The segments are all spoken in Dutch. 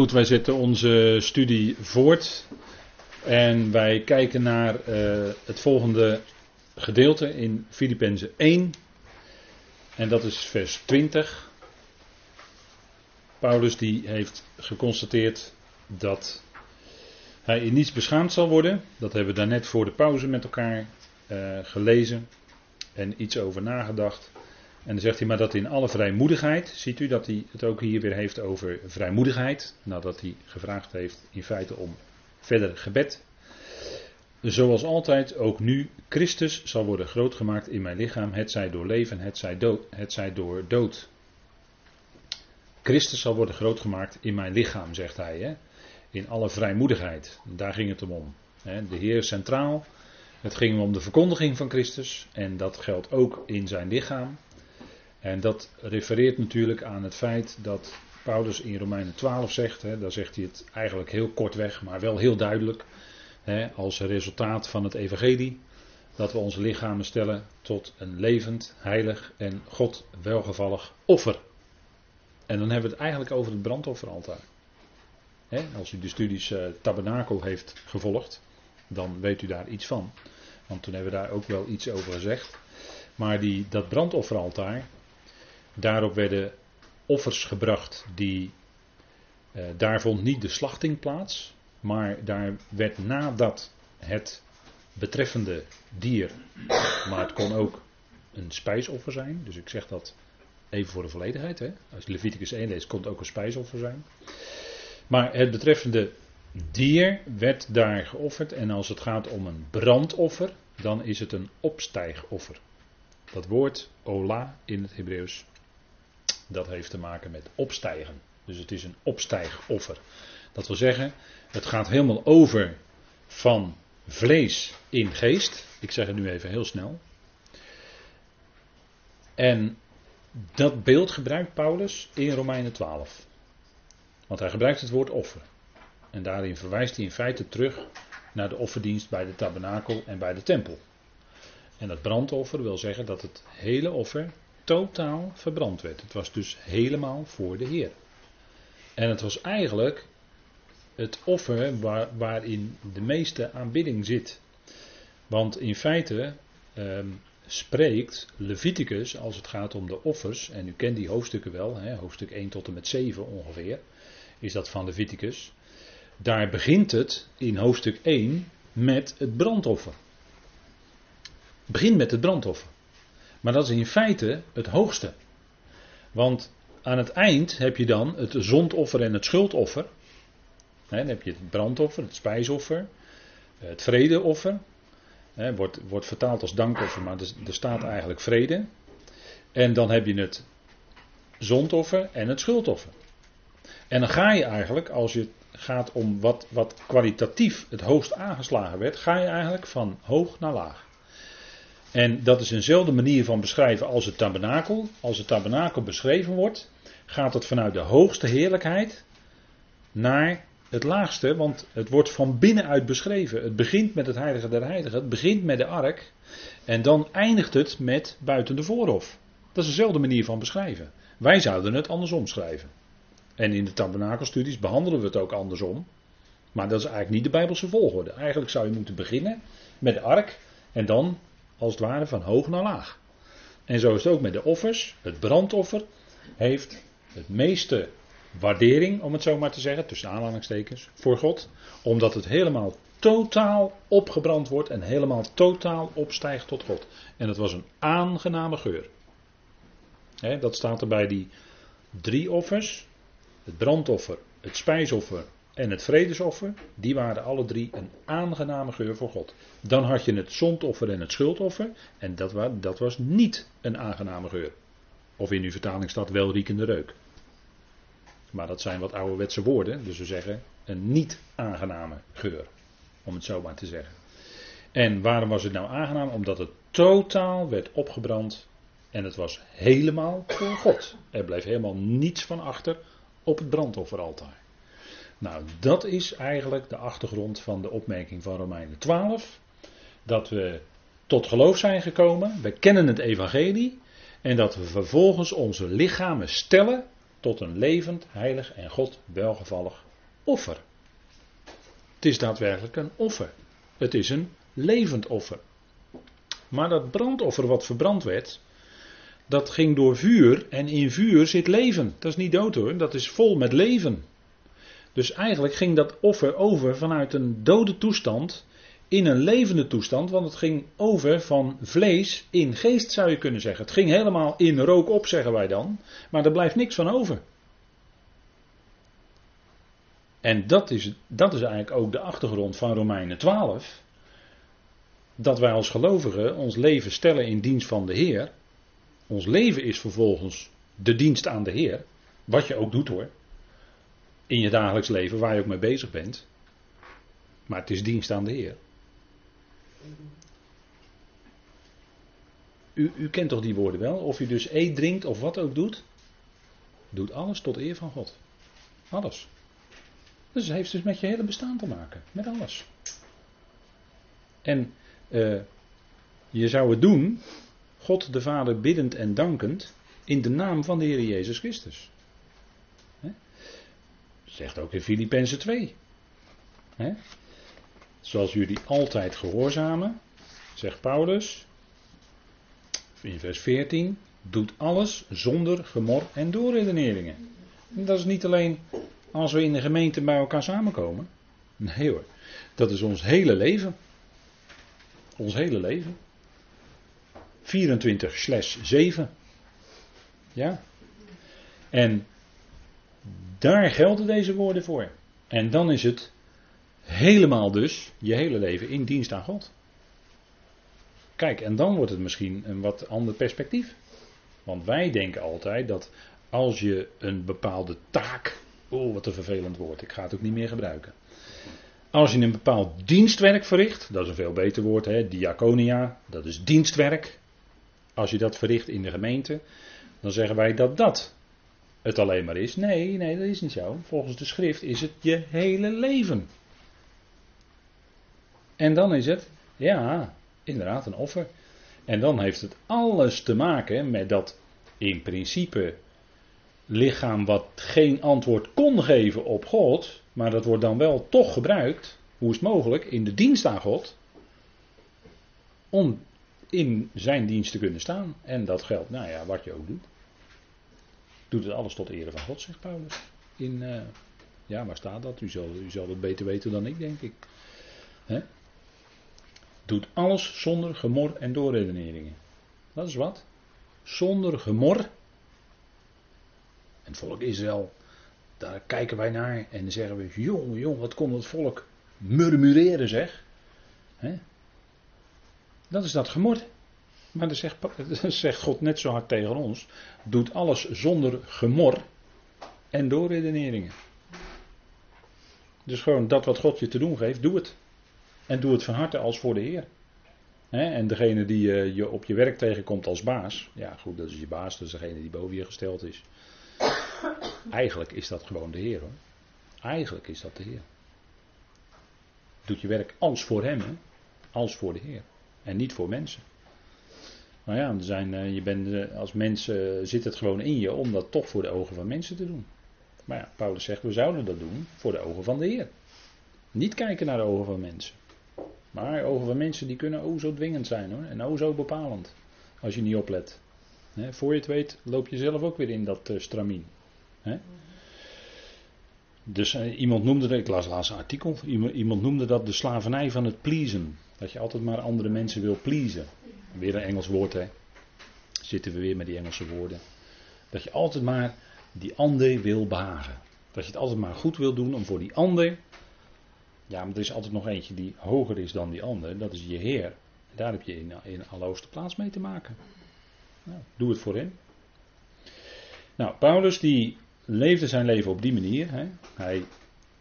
Goed, wij zetten onze studie voort en wij kijken naar uh, het volgende gedeelte in Filippenzen 1 en dat is vers 20. Paulus die heeft geconstateerd dat hij in niets beschaamd zal worden. Dat hebben we daarnet voor de pauze met elkaar uh, gelezen en iets over nagedacht. En dan zegt hij maar dat in alle vrijmoedigheid, ziet u dat hij het ook hier weer heeft over vrijmoedigheid, nadat hij gevraagd heeft in feite om verder gebed. Zoals altijd, ook nu, Christus zal worden grootgemaakt in mijn lichaam, het zij door leven, het zij, door dood. Christus zal worden grootgemaakt in mijn lichaam, zegt hij, hè? in alle vrijmoedigheid. Daar ging het om. Hè? De Heer centraal, het ging om de verkondiging van Christus en dat geldt ook in zijn lichaam. En dat refereert natuurlijk aan het feit dat Paulus in Romeinen 12 zegt, hè, daar zegt hij het eigenlijk heel kortweg, maar wel heel duidelijk, hè, als resultaat van het evangelie, dat we onze lichamen stellen tot een levend, heilig en God welgevallig offer. En dan hebben we het eigenlijk over het brandofferaltaar. Als u de studies uh, Tabernakel heeft gevolgd, dan weet u daar iets van. Want toen hebben we daar ook wel iets over gezegd. Maar die, dat brandofferaltaar, Daarop werden offers gebracht die. Uh, daar vond niet de slachting plaats, maar daar werd nadat het betreffende dier, maar het kon ook een spijsoffer zijn, dus ik zeg dat even voor de volledigheid. Hè. Als Leviticus 1 leest, kon het ook een spijsoffer zijn. Maar het betreffende dier werd daar geofferd en als het gaat om een brandoffer, dan is het een opstijgoffer. Dat woord ola in het Hebreeuws dat heeft te maken met opstijgen. Dus het is een opstijgoffer. Dat wil zeggen, het gaat helemaal over van vlees in geest. Ik zeg het nu even heel snel. En dat beeld gebruikt Paulus in Romeinen 12. Want hij gebruikt het woord offer. En daarin verwijst hij in feite terug naar de offerdienst bij de tabernakel en bij de tempel. En dat brandoffer wil zeggen dat het hele offer totaal verbrand werd. Het was dus helemaal voor de Heer. En het was eigenlijk het offer waar, waarin de meeste aanbidding zit. Want in feite ehm, spreekt Leviticus, als het gaat om de offers, en u kent die hoofdstukken wel, hè, hoofdstuk 1 tot en met 7 ongeveer, is dat van Leviticus. Daar begint het in hoofdstuk 1 met het brandoffer. Begin met het brandoffer. Maar dat is in feite het hoogste. Want aan het eind heb je dan het zondoffer en het schuldoffer. dan heb je het brandoffer, het spijsoffer, het vredeoffer. wordt, wordt vertaald als dankoffer, maar er staat eigenlijk vrede. En dan heb je het zondoffer en het schuldoffer. En dan ga je eigenlijk, als je gaat om wat, wat kwalitatief het hoogst aangeslagen werd, ga je eigenlijk van hoog naar laag. En dat is eenzelfde manier van beschrijven als het tabernakel. Als het tabernakel beschreven wordt, gaat het vanuit de hoogste heerlijkheid naar het laagste, want het wordt van binnenuit beschreven. Het begint met het heilige der heiligen, het begint met de ark en dan eindigt het met buiten de voorhof. Dat is dezelfde manier van beschrijven. Wij zouden het andersom schrijven. En in de tabernakelstudies behandelen we het ook andersom. Maar dat is eigenlijk niet de Bijbelse volgorde. Eigenlijk zou je moeten beginnen met de ark en dan als het ware van hoog naar laag. En zo is het ook met de offers. Het brandoffer heeft het meeste waardering, om het zo maar te zeggen, tussen aanhalingstekens, voor God. Omdat het helemaal totaal opgebrand wordt en helemaal totaal opstijgt tot God. En dat was een aangename geur. dat staat er bij die drie offers. Het brandoffer, het spijsoffer en het vredesoffer, die waren alle drie een aangename geur voor God. Dan had je het zondoffer en het schuldoffer, en dat, was, dat was niet een aangename geur. Of in uw vertaling staat welriekende reuk. Maar dat zijn wat ouderwetse woorden, dus we zeggen een niet aangename geur. Om het zo maar te zeggen. En waarom was het nou aangenaam? Omdat het totaal werd opgebrand en het was helemaal voor God. Er bleef helemaal niets van achter op het brandofferaltaar. Nou, dat is eigenlijk de achtergrond van de opmerking van Romeinen 12. Dat we tot geloof zijn gekomen, we kennen het evangelie en dat we vervolgens onze lichamen stellen tot een levend, heilig en God welgevallig offer. Het is daadwerkelijk een offer. Het is een levend offer. Maar dat brandoffer wat verbrand werd, dat ging door vuur en in vuur zit leven. Dat is niet dood hoor, dat is vol met leven. Dus eigenlijk ging dat offer over vanuit een dode toestand in een levende toestand, want het ging over van vlees in geest zou je kunnen zeggen. Het ging helemaal in rook op, zeggen wij dan, maar er blijft niks van over. En dat is, dat is eigenlijk ook de achtergrond van Romeinen 12. Dat wij als gelovigen ons leven stellen in dienst van de Heer. Ons leven is vervolgens de dienst aan de Heer. Wat je ook doet hoor. In je dagelijks leven, waar je ook mee bezig bent. Maar het is dienst aan de Heer. U, u kent toch die woorden wel? Of u dus eet, drinkt of wat ook doet. Doet alles tot eer van God. Alles. Dus het heeft dus met je hele bestaan te maken. Met alles. En uh, je zou het doen, God de Vader biddend en dankend, in de naam van de Heer Jezus Christus. Zegt ook in Filippenzen 2. He? Zoals jullie altijd gehoorzamen, zegt Paulus, in vers 14, doet alles zonder gemor en doorredeneringen. En dat is niet alleen als we in de gemeente bij elkaar samenkomen. Nee hoor, dat is ons hele leven. Ons hele leven. 24 slash 7. Ja. En daar gelden deze woorden voor. En dan is het helemaal dus je hele leven in dienst aan God. Kijk, en dan wordt het misschien een wat ander perspectief. Want wij denken altijd dat als je een bepaalde taak. Oh, wat een vervelend woord, ik ga het ook niet meer gebruiken. Als je een bepaald dienstwerk verricht, dat is een veel beter woord, hè, diaconia, dat is dienstwerk. Als je dat verricht in de gemeente, dan zeggen wij dat dat het alleen maar is. Nee, nee, dat is niet zo. Volgens de schrift is het je hele leven. En dan is het, ja, inderdaad een offer. En dan heeft het alles te maken met dat in principe lichaam wat geen antwoord kon geven op God, maar dat wordt dan wel toch gebruikt, hoe is het mogelijk, in de dienst aan God, om in zijn dienst te kunnen staan. En dat geldt, nou ja, wat je ook doet. Doet het alles tot ere van God, zegt Paulus. In, uh, ja, waar staat dat? U zal, u zal het beter weten dan ik, denk ik. Doet alles zonder gemor en doorredeneringen. Dat is wat. Zonder gemor. En het volk Israël, daar kijken wij naar en zeggen we: Jong, jong, wat kon het volk murmureren, zeg. Dat is dat gemor. Maar dan zegt, zegt God net zo hard tegen ons: Doet alles zonder gemor en doorredeneringen. Dus gewoon dat wat God je te doen geeft, doe het. En doe het van harte als voor de Heer. en degene die eh, je op je werk tegenkomt als baas, ja goed, dat is je baas, dat is degene die boven je gesteld is. Eigenlijk is dat gewoon de Heer hoor. Eigenlijk is dat de Heer. Doet je werk als voor Hem, als voor de Heer. En niet voor mensen. Nou ja, zijn, eh, je bent, eh, als mens zit het gewoon in je om dat toch voor de ogen van mensen te doen. Maar ja, Paulus zegt, we zouden dat doen voor de ogen van de Heer. Niet kijken naar de ogen van mensen. Maar ogen van mensen die kunnen o zo dwingend zijn hoor. En o zo bepalend. Als je niet oplet. Voor je het weet loop je zelf ook weer in dat uh, stramien. Dus iemand noemde dat, ik las laatst een artikel, iemand, noemde dat de slavernij van het pleasen. Dat je altijd maar andere mensen wil pleasen. Weer een Engels woord hè. Zitten we weer met die Engelse woorden. Dat je altijd maar die ander wil behagen. Dat je het altijd maar goed wil doen om voor die ander ja, maar er is altijd nog eentje die hoger is dan die ander. Dat is je Heer. Daar heb je in, in allerhoogste plaats mee te maken. Nou, doe het voor hem. Nou, Paulus die leefde zijn leven op die manier. Hè. Hij,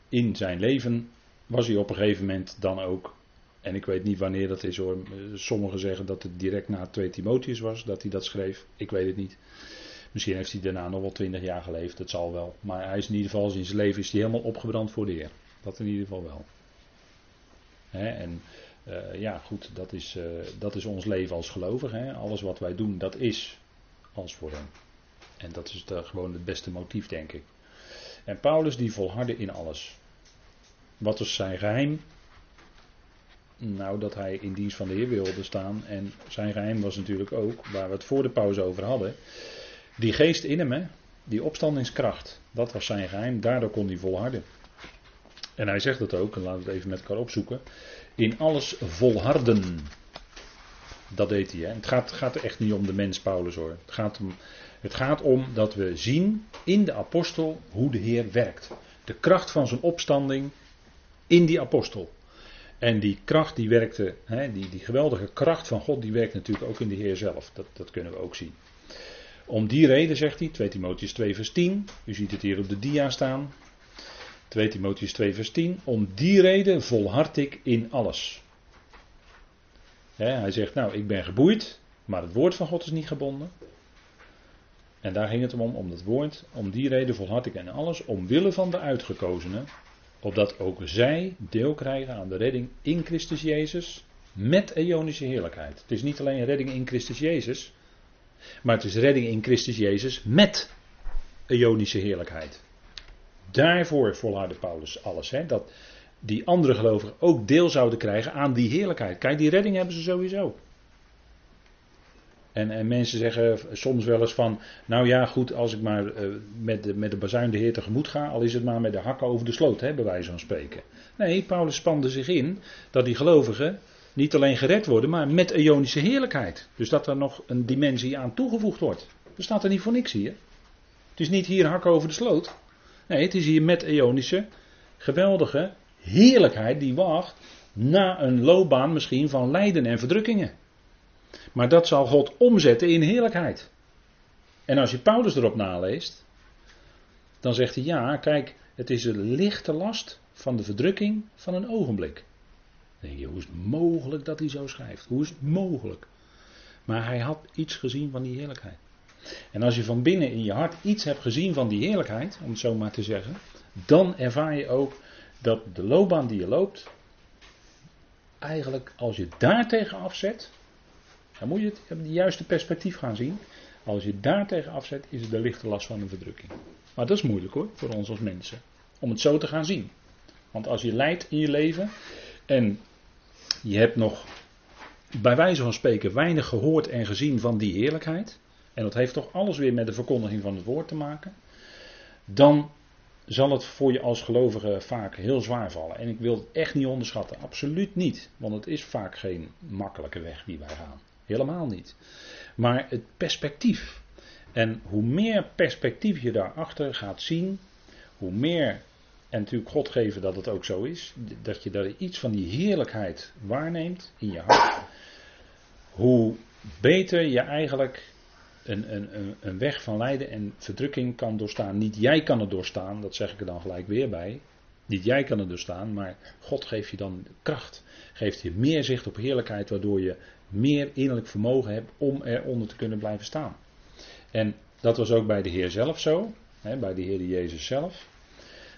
in zijn leven was hij op een gegeven moment dan ook. En ik weet niet wanneer dat is hoor. Sommigen zeggen dat het direct na 2 Timotheus was dat hij dat schreef. Ik weet het niet. Misschien heeft hij daarna nog wel 20 jaar geleefd. Dat zal wel. Maar hij is in ieder geval in zijn leven is hij helemaal opgebrand voor de Heer. Dat in ieder geval wel en uh, ja, goed, dat is, uh, dat is ons leven als gelovig. Alles wat wij doen, dat is als voor hem. En dat is gewoon het beste motief, denk ik. En Paulus die volhardde in alles. Wat was zijn geheim? Nou, dat hij in dienst van de Heer wilde staan. En zijn geheim was natuurlijk ook, waar we het voor de pauze over hadden. Die geest in hem, die opstandingskracht. Dat was zijn geheim. Daardoor kon hij volharden. En hij zegt het ook, en laten we het even met elkaar opzoeken. In alles volharden. Dat deed hij. Hè? Het gaat, gaat er echt niet om de mens Paulus hoor. Het gaat, om, het gaat om dat we zien in de apostel hoe de Heer werkt. De kracht van zijn opstanding in die apostel. En die kracht die werkte, hè, die, die geweldige kracht van God, die werkt natuurlijk ook in de Heer zelf. Dat, dat kunnen we ook zien. Om die reden zegt hij, 2 Timotheus 2 vers 10, u ziet het hier op de dia staan. 2 Timotheus 2 vers 10, om die reden volhard ik in alles. hij zegt, nou ik ben geboeid, maar het woord van God is niet gebonden. En daar ging het om, om dat woord, om die reden volhard ik in alles, omwille van de uitgekozenen, opdat ook zij deel krijgen aan de redding in Christus Jezus met eonische heerlijkheid. Het is niet alleen redding in Christus Jezus, maar het is redding in Christus Jezus met eonische heerlijkheid. Daarvoor volhardde Paulus alles. Hè? Dat die andere gelovigen ook deel zouden krijgen aan die heerlijkheid. Kijk, die redding hebben ze sowieso. En, en mensen zeggen soms wel eens van, nou ja goed, als ik maar uh, met, de, met de bazuin de Heer tegemoet ga, al is het maar met de hakken over de sloot, hè, bij wijze van spreken. Nee, Paulus spande zich in dat die gelovigen niet alleen gered worden, maar met eonische heerlijkheid. Dus dat er nog een dimensie aan toegevoegd wordt. Dat staat er niet voor niks hier. Het is niet hier hakken over de sloot. Nee, het is hier met eonische, geweldige heerlijkheid die wacht na een loopbaan misschien van lijden en verdrukkingen. Maar dat zal God omzetten in heerlijkheid. En als je Paulus erop naleest, dan zegt hij ja, kijk, het is een lichte last van de verdrukking van een ogenblik. Dan denk je, hoe is het mogelijk dat hij zo schrijft? Hoe is het mogelijk? Maar hij had iets gezien van die heerlijkheid. En als je van binnen in je hart iets hebt gezien van die heerlijkheid, om het zo maar te zeggen, dan ervaar je ook dat de loopbaan die je loopt, eigenlijk als je daar tegen afzet, dan moet je het in de juiste perspectief gaan zien. Als je daar tegen afzet, is het de lichte last van een verdrukking. Maar dat is moeilijk hoor, voor ons als mensen. Om het zo te gaan zien. Want als je lijdt in je leven en je hebt nog bij wijze van spreken weinig gehoord en gezien van die heerlijkheid. En dat heeft toch alles weer met de verkondiging van het woord te maken. Dan zal het voor je als gelovige vaak heel zwaar vallen. En ik wil het echt niet onderschatten. Absoluut niet. Want het is vaak geen makkelijke weg die wij gaan. Helemaal niet. Maar het perspectief. En hoe meer perspectief je daarachter gaat zien, hoe meer, en natuurlijk God geven dat het ook zo is, dat je daar iets van die heerlijkheid waarneemt in je hart, hoe beter je eigenlijk een, een, een weg van lijden en verdrukking kan doorstaan. Niet jij kan het doorstaan, dat zeg ik er dan gelijk weer bij. Niet jij kan het doorstaan, maar God geeft je dan kracht. Geeft je meer zicht op heerlijkheid, waardoor je meer innerlijk vermogen hebt om eronder te kunnen blijven staan. En dat was ook bij de Heer zelf zo, hè, bij de Heer Jezus zelf.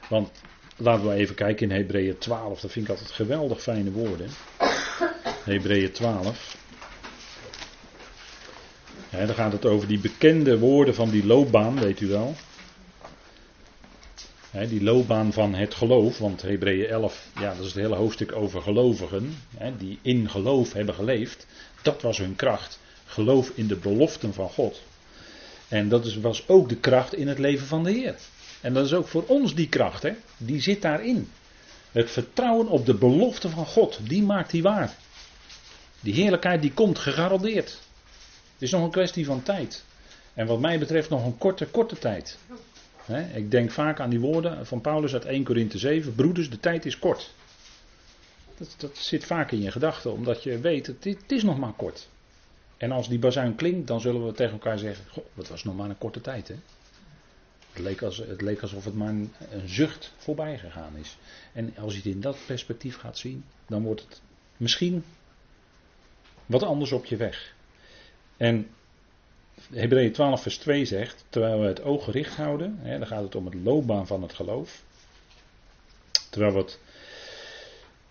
Want laten we even kijken in Hebreeën 12, dat vind ik altijd geweldig fijne woorden. Hebreeën 12. Ja, dan gaat het over die bekende woorden van die loopbaan, weet u wel. Die loopbaan van het geloof, want Hebreeën 11, ja, dat is het hele hoofdstuk over gelovigen, die in geloof hebben geleefd. Dat was hun kracht. Geloof in de beloften van God. En dat is, was ook de kracht in het leven van de Heer. En dat is ook voor ons die kracht, hè? die zit daarin. Het vertrouwen op de belofte van God, die maakt die waar. Die heerlijkheid die komt gegarandeerd. Het is nog een kwestie van tijd. En wat mij betreft nog een korte, korte tijd. Ik denk vaak aan die woorden van Paulus uit 1 Korinthe 7. Broeders, de tijd is kort. Dat, dat zit vaak in je gedachten, omdat je weet, het, het is nog maar kort. En als die bazuin klinkt, dan zullen we tegen elkaar zeggen: Goh, dat was nog maar een korte tijd. Hè? Het, leek als, het leek alsof het maar een, een, zucht voorbij gegaan is. En als je het in dat perspectief gaat zien, dan wordt het misschien wat anders op je weg. En Hebreeën 12, vers 2 zegt: Terwijl we het oog gericht houden, hè, dan gaat het om het loopbaan van het geloof. Terwijl we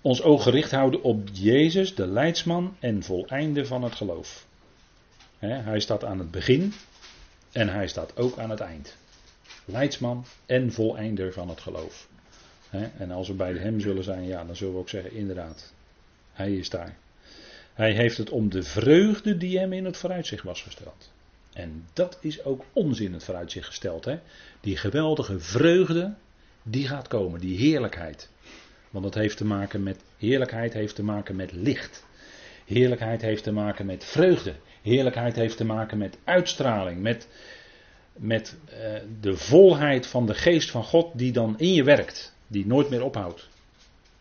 ons oog gericht houden op Jezus, de leidsman en voleinde van het geloof. hij staat aan het begin. En hij staat ook aan het eind. Leidsman en voleinder van het geloof. En als we bij hem zullen zijn, ja, dan zullen we ook zeggen, inderdaad, hij is daar. Hij heeft het om de vreugde die hem in het vooruitzicht was gesteld. En dat is ook ons in het vooruitzicht gesteld. Hè? Die geweldige vreugde, die gaat komen, die heerlijkheid. Want dat heeft te maken met, heerlijkheid heeft te maken met licht. Heerlijkheid heeft te maken met vreugde. Heerlijkheid heeft te maken met uitstraling, met, met uh, de volheid van de geest van God die dan in je werkt, die nooit meer ophoudt.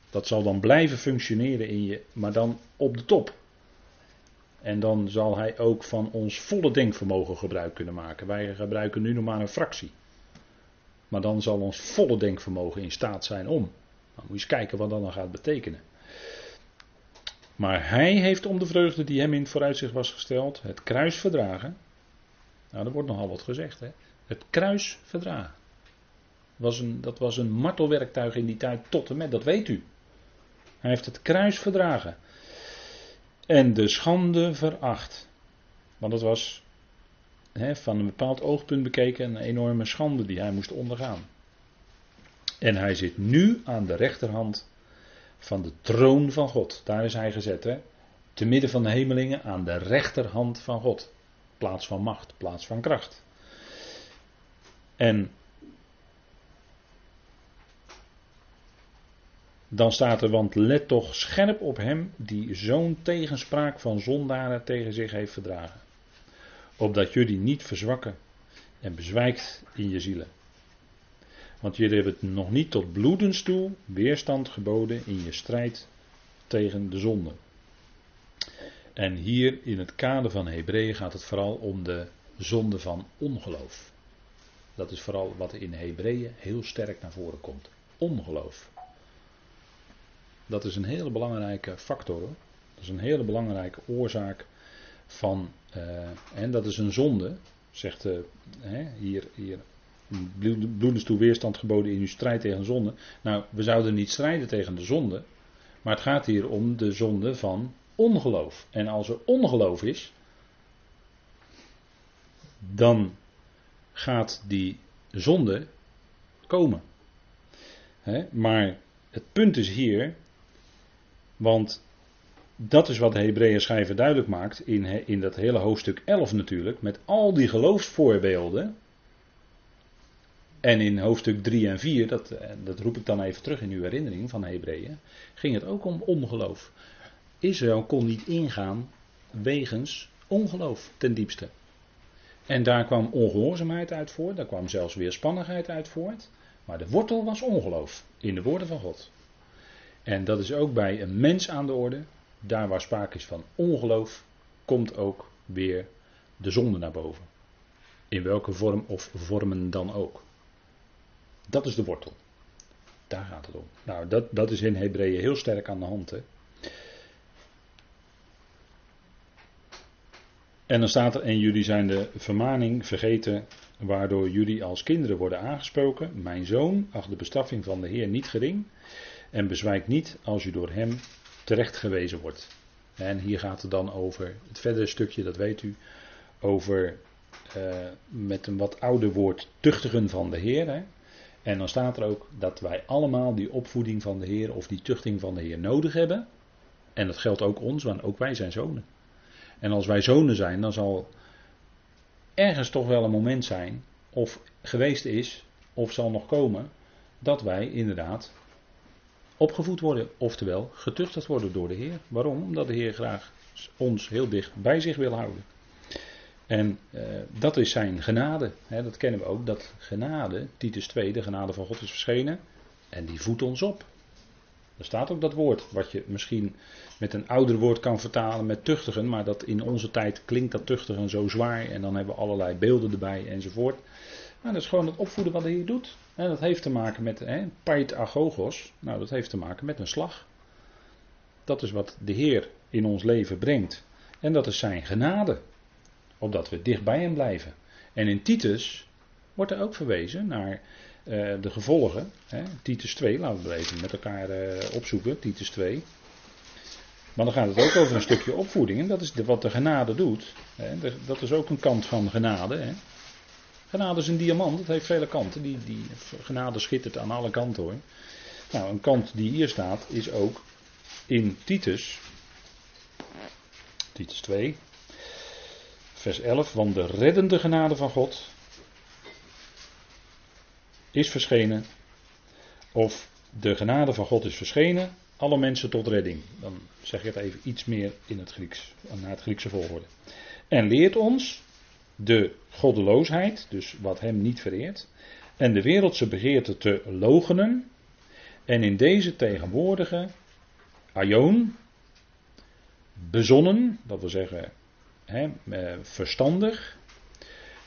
Dat zal dan blijven functioneren in je, maar dan op de top. En dan zal hij ook van ons volle denkvermogen gebruik kunnen maken. Wij gebruiken nu nog maar een fractie. Maar dan zal ons volle denkvermogen in staat zijn om. Nou, moet je eens kijken wat dat dan gaat betekenen. Maar hij heeft om de vreugde die hem in vooruitzicht was gesteld, het kruis verdragen. Nou, er wordt nogal wat gezegd, hè? Het kruis verdragen. Was een, dat was een martelwerktuig in die tijd tot en met, dat weet u. Hij heeft het kruis verdragen. En de schande veracht. Want het was van een bepaald oogpunt bekeken een enorme schande die hij moest ondergaan. En hij zit nu aan de rechterhand van de troon van God. Daar is hij gezet, hè? Te midden van de hemelingen aan de rechterhand van God. Plaats van macht, plaats van kracht. En dan staat er, want let toch scherp op hem die zo'n tegenspraak van zondaren tegen zich heeft verdragen. Opdat jullie niet verzwakken en bezwijkt in je zielen. Want jullie hebben het nog niet tot bloedens toe weerstand geboden in je strijd tegen de zonde. En hier in het kader van Hebreeën gaat het vooral om de zonde van ongeloof. Dat is vooral wat in Hebreeën heel sterk naar voren komt. Ongeloof. Dat is een hele belangrijke factor. Hoor. Dat is een hele belangrijke oorzaak van. Uh, en dat is een zonde, zegt uh, hier, hier bloedens toe weerstand geboden in uw strijd tegen zonde. Nou, we zouden niet strijden tegen de zonde, maar het gaat hier om de zonde van ongeloof. En als er ongeloof is, dan gaat die zonde komen. maar het punt is hier, want dat is wat de Hebreeën schrijver duidelijk maakt in, in dat hele hoofdstuk 11 natuurlijk, met al die geloofsvoorbeelden en in hoofdstuk 3 en 4, dat, eh, dat roep ik dan even terug in uw herinnering van Hebreeën, ging het ook om ongeloof. Israël kon niet ingaan wegens ongeloof ten diepste. En daar kwam ongehoorzaamheid uit voort, daar kwam zelfs weerspannigheid uit voort. Maar de wortel was ongeloof in de woorden van God. En dat is ook bij een mens aan de orde. Daar waar sprake is van ongeloof, komt ook weer de zonde naar boven. In welke vorm of vormen dan ook. Dat is de wortel. Daar gaat het om. Nou, dat, dat is in Hebreeën heel sterk aan de hand. Hè? En dan staat er, en jullie zijn de vermaning vergeten, waardoor jullie als kinderen worden aangesproken. Mijn zoon, acht de bestraffing van de Heer niet gering. En bezwijkt niet als u door hem terecht gewezen wordt. En hier gaat het dan over het verdere stukje, dat weet u, over uh, met een wat ouder woord tuchtigen van de Heer. En dan staat er ook dat wij allemaal die opvoeding van de Heer of die tuchting van de Heer nodig hebben. En dat geldt ook ons, want ook wij zijn zonen. En als wij zonen zijn, dan zal ergens toch wel een moment zijn, of geweest is, of zal nog komen, dat wij inderdaad opgevoed worden, oftewel getuchtigd worden door de Heer. Waarom? Omdat de Heer graag ons heel dicht bij zich wil houden. En uh, dat is zijn genade. Hè, dat kennen we ook. Dat genade, Titus 2, de genade van God is verschenen. En die voedt ons op. Er staat ook dat woord, wat je misschien met een ouder woord kan vertalen met tuchtigen. Maar dat in onze tijd klinkt dat tuchtigen zo zwaar. En dan hebben we allerlei beelden erbij enzovoort. Nou, dat is gewoon het opvoeden wat de Heer doet. En dat heeft te maken met hè, agogos. Nou, dat heeft te maken met een slag. Dat is wat de Heer in ons leven brengt. En dat is zijn genade opdat we dicht bij hem blijven. En in Titus wordt er ook verwezen naar uh, de gevolgen. Hè? Titus 2, laten we even met elkaar uh, opzoeken, Titus 2. Maar dan gaat het ook over een stukje opvoeding. En dat is wat de genade doet. Hè? Dat is ook een kant van genade. Hè? Genade is een diamant, het heeft vele kanten. Die, die genade schittert aan alle kanten hoor. Nou, een kant die hier staat is ook in Titus. Titus 2. Vers 11. Want de reddende genade van God is verschenen. Of de genade van God is verschenen. Alle mensen tot redding. Dan zeg ik het even iets meer in het Grieks. Naar het Griekse volgorde. En leert ons de goddeloosheid, dus wat hem niet vereert, en de wereldse begeerte te logenen, en in deze tegenwoordige aion, bezonnen, dat wil zeggen eh, verstandig,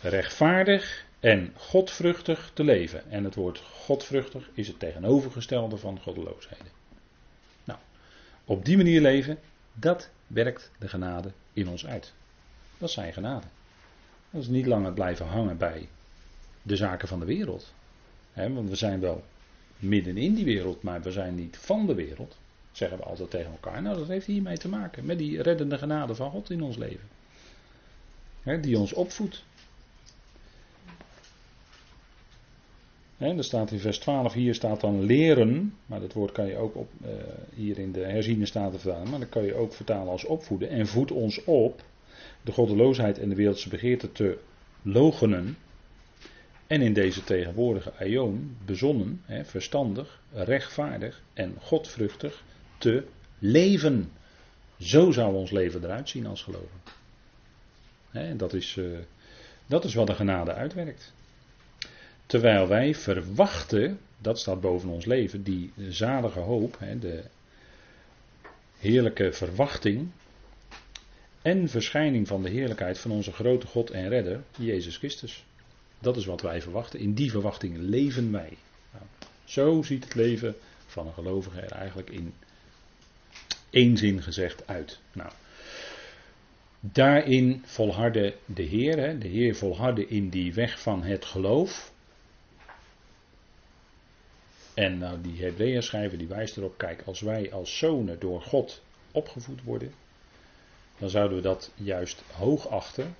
rechtvaardig en godvruchtig te leven. En het woord godvruchtig is het tegenovergestelde van goddeloosheden. Nou, op die manier leven, dat werkt de genade in ons uit. Dat zijn genade. Dat is niet langer blijven hangen bij de zaken van de wereld. want we zijn wel midden in die wereld, maar we zijn niet van de wereld. Zeggen we altijd tegen elkaar. Nou, dat heeft hiermee te maken. Met die reddende genade van God in ons leven. die ons opvoedt. He, er staat in vers 12, hier staat dan leren. Maar dat woord kan je ook op, uh, hier in de herziene staat vertalen. Maar dat kan je ook vertalen als opvoeden. En voed ons op de goddeloosheid en de wereldse begeerte te logenen. En in deze tegenwoordige aion bezonnen, hè, verstandig, rechtvaardig en godvruchtig te leven. Zo zou ons leven eruit zien als geloven. Hè, dat, is, uh, dat is wat de genade uitwerkt. Terwijl wij verwachten, dat staat boven ons leven, die zalige hoop, hè, de heerlijke verwachting en verschijning van de heerlijkheid van onze grote God en Redder, Jezus Christus. Dat is wat wij verwachten. In die verwachting leven wij. Nou, zo ziet het leven van een gelovige er eigenlijk in één zin gezegd uit. Nou, daarin volharde de Heer. De Heer volharde in die weg van het geloof. En nou, die Hebreeën schrijver die wijst erop, kijk, als wij als zonen door God opgevoed worden, dan zouden we dat juist hoog achten,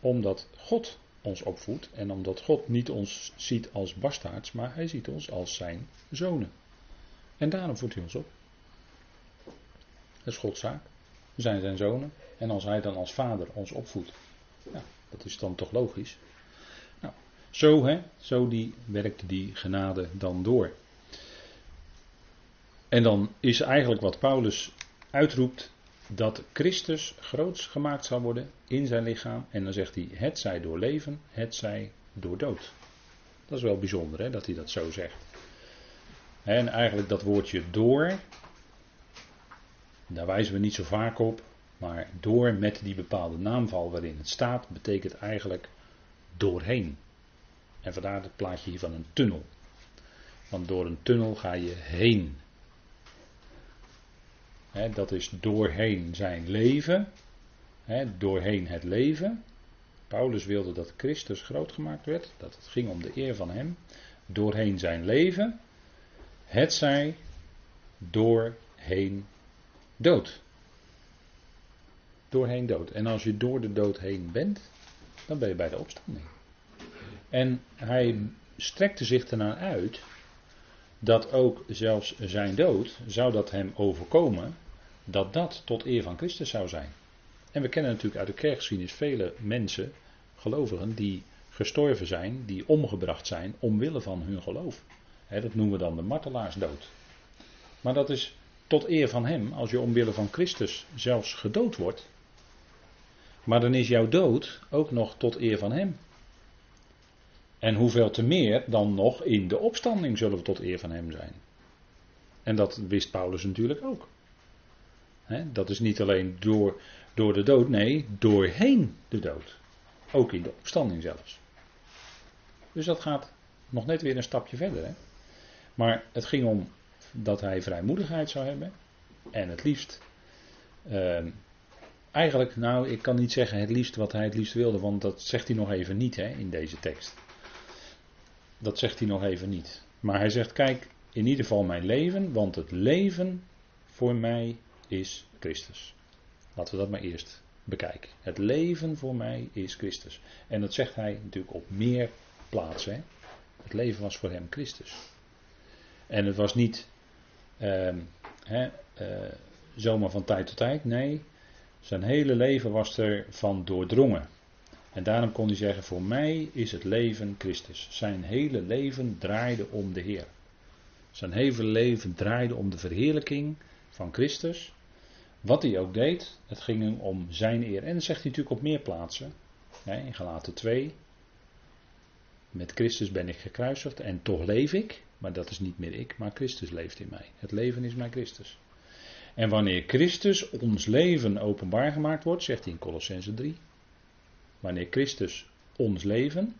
omdat God ons opvoedt en omdat God niet ons ziet als bastaards, maar hij ziet ons als zijn zonen. En daarom voedt hij ons op. Dat is Gods zaak. We zijn zijn zonen en als hij dan als vader ons opvoedt, ja, dat is dan toch logisch. Nou, zo hè, zo die, werkt die genade dan door. En dan is eigenlijk wat Paulus uitroept, dat Christus groots gemaakt zal worden in zijn lichaam. En dan zegt hij, het zij door leven, het zij door dood. Dat is wel bijzonder hè, dat hij dat zo zegt. En eigenlijk dat woordje door, daar wijzen we niet zo vaak op, maar door met die bepaalde naamval waarin het staat, betekent eigenlijk doorheen. En vandaar het plaatje hier van een tunnel. Want door een tunnel ga je heen dat is doorheen zijn leven. doorheen het leven. Paulus wilde dat Christus groot gemaakt werd. Dat het ging om de eer van hem. Doorheen zijn leven. Het zij doorheen dood. Doorheen dood. En als je door de dood heen bent, dan ben je bij de opstanding. En hij strekte zich ernaar uit dat ook zelfs zijn dood, zou dat hem overkomen, dat dat tot eer van Christus zou zijn. En we kennen natuurlijk uit de kerkgeschiedenis vele mensen, gelovigen, die gestorven zijn, die omgebracht zijn omwille van hun geloof. dat noemen we dan de martelaarsdood. Maar dat is tot eer van hem, als je omwille van Christus zelfs gedood wordt. Maar dan is jouw dood ook nog tot eer van hem. En hoeveel te meer dan nog in de opstanding zullen we tot eer van hem zijn. En dat wist Paulus natuurlijk ook. dat is niet alleen door, door de dood, nee, doorheen de dood. Ook in de opstanding zelfs. Dus dat gaat nog net weer een stapje verder. Maar het ging om dat hij vrijmoedigheid zou hebben. En het liefst. Uh, eigenlijk, nou, ik kan niet zeggen het liefst wat hij het liefst wilde, want dat zegt hij nog even niet in deze tekst. Dat zegt hij nog even niet. Maar hij zegt: Kijk, in ieder geval mijn leven, want het leven voor mij is Christus. Laten we dat maar eerst bekijk. Het leven voor mij is Christus. En dat zegt hij natuurlijk op meer plaatsen. Het leven was voor hem Christus. En het was niet uh, hè, uh, zomaar van tijd tot tijd. Nee, zijn hele leven was er van doordrongen. En daarom kon hij zeggen: Voor mij is het leven Christus. Zijn hele leven draaide om de Heer. Zijn hele leven draaide om de verheerlijking van Christus. Wat hij ook deed, het ging hem om zijn eer. En dat zegt hij natuurlijk op meer plaatsen. in Galaten 2. Met Christus ben ik gekruisigd en toch leef ik. Maar dat is niet meer ik, maar Christus leeft in mij. Het leven is mijn Christus. En wanneer Christus ons leven openbaar gemaakt wordt, zegt hij in Colossense 3. Wanneer Christus ons leven, en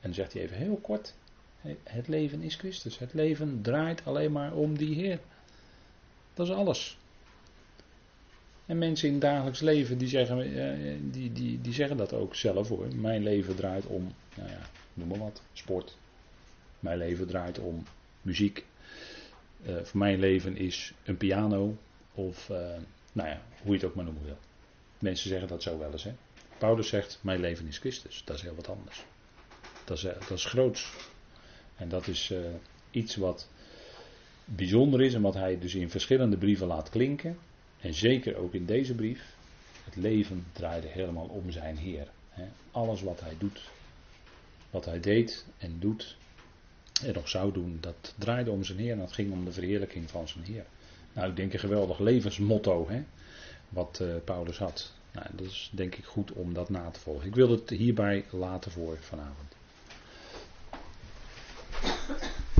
dan zegt hij even heel kort, het leven is Christus. Het leven draait alleen maar om die Heer. Dat is alles. En mensen in het dagelijks leven die zeggen, eh, die, die, die zeggen dat ook zelf hoor. Mijn leven draait om, nou ja, noem maar wat, sport. Mijn leven draait om muziek. Uh, voor mijn leven is een piano. Of, uh, nou ja, hoe je het ook maar noemen wil. Mensen zeggen dat zo wel eens. Hè. Paulus zegt, mijn leven is Christus. Dat is heel wat anders. Dat is, dat is groots. En dat is uh, iets wat bijzonder is en wat hij dus in verschillende brieven laat klinken. En zeker ook in deze brief. Het leven draaide helemaal om zijn Heer. Alles wat hij doet, wat hij deed en doet en nog zou doen, dat draaide om zijn Heer en dat ging om de verheerlijking van zijn Heer. Nou, ik denk een geweldig levensmotto hè, wat uh, Paulus had. Nou, dat is denk ik goed om dat na te volgen. Ik wil het hierbij laten voor vanavond.